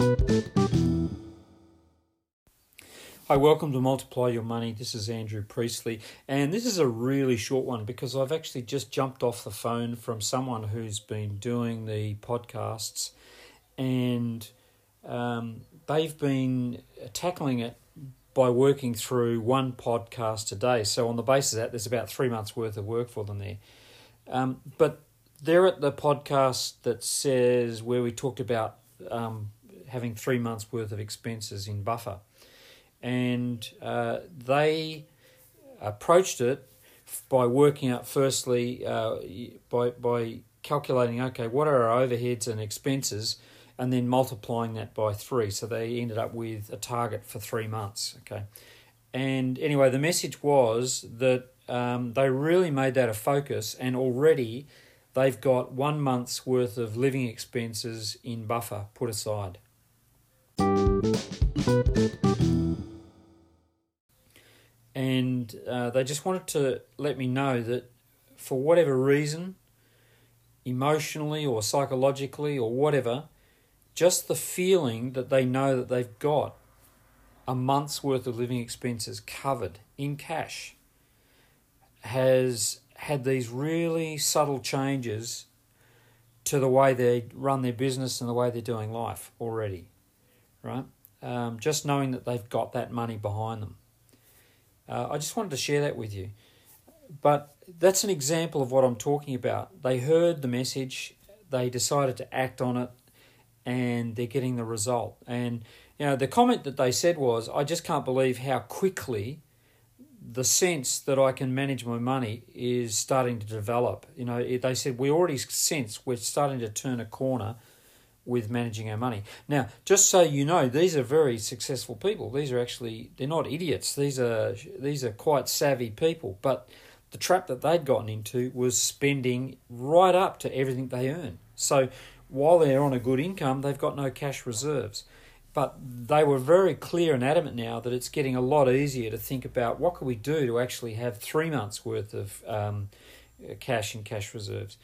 Hi, welcome to Multiply Your Money. This is Andrew Priestley, and this is a really short one because I've actually just jumped off the phone from someone who's been doing the podcasts, and um, they've been tackling it by working through one podcast a day. So, on the basis of that, there's about three months' worth of work for them there. Um, but they're at the podcast that says where we talked about um, having three months' worth of expenses in buffer. And uh, they approached it by working out firstly uh, by by calculating okay what are our overheads and expenses and then multiplying that by three. So they ended up with a target for three months okay? And anyway the message was that um, they really made that a focus and already they've got one month's worth of living expenses in buffer put aside and uh, they just wanted to let me know that for whatever reason, emotionally or psychologically or whatever, just the feeling that they know that they've got a month's worth of living expenses covered in cash has had these really subtle changes to the way they run their business and the way they're doing life already, right? Um, just knowing that they've got that money behind them. Uh, I just wanted to share that with you. But that's an example of what I'm talking about. They heard the message, they decided to act on it, and they're getting the result. And you know, the comment that they said was, "I just can't believe how quickly the sense that I can manage my money is starting to develop." You know, they said we already sense we're starting to turn a corner with managing our money. Now, just so you know, these are very successful people. These are actually they're not idiots. These are these are quite savvy people. But the trap that they'd gotten into was spending right up to everything they earn. So while they're on a good income, they've got no cash reserves. But they were very clear and adamant now that it's getting a lot easier to think about what could we do to actually have three months worth of um, cash and cash reserves.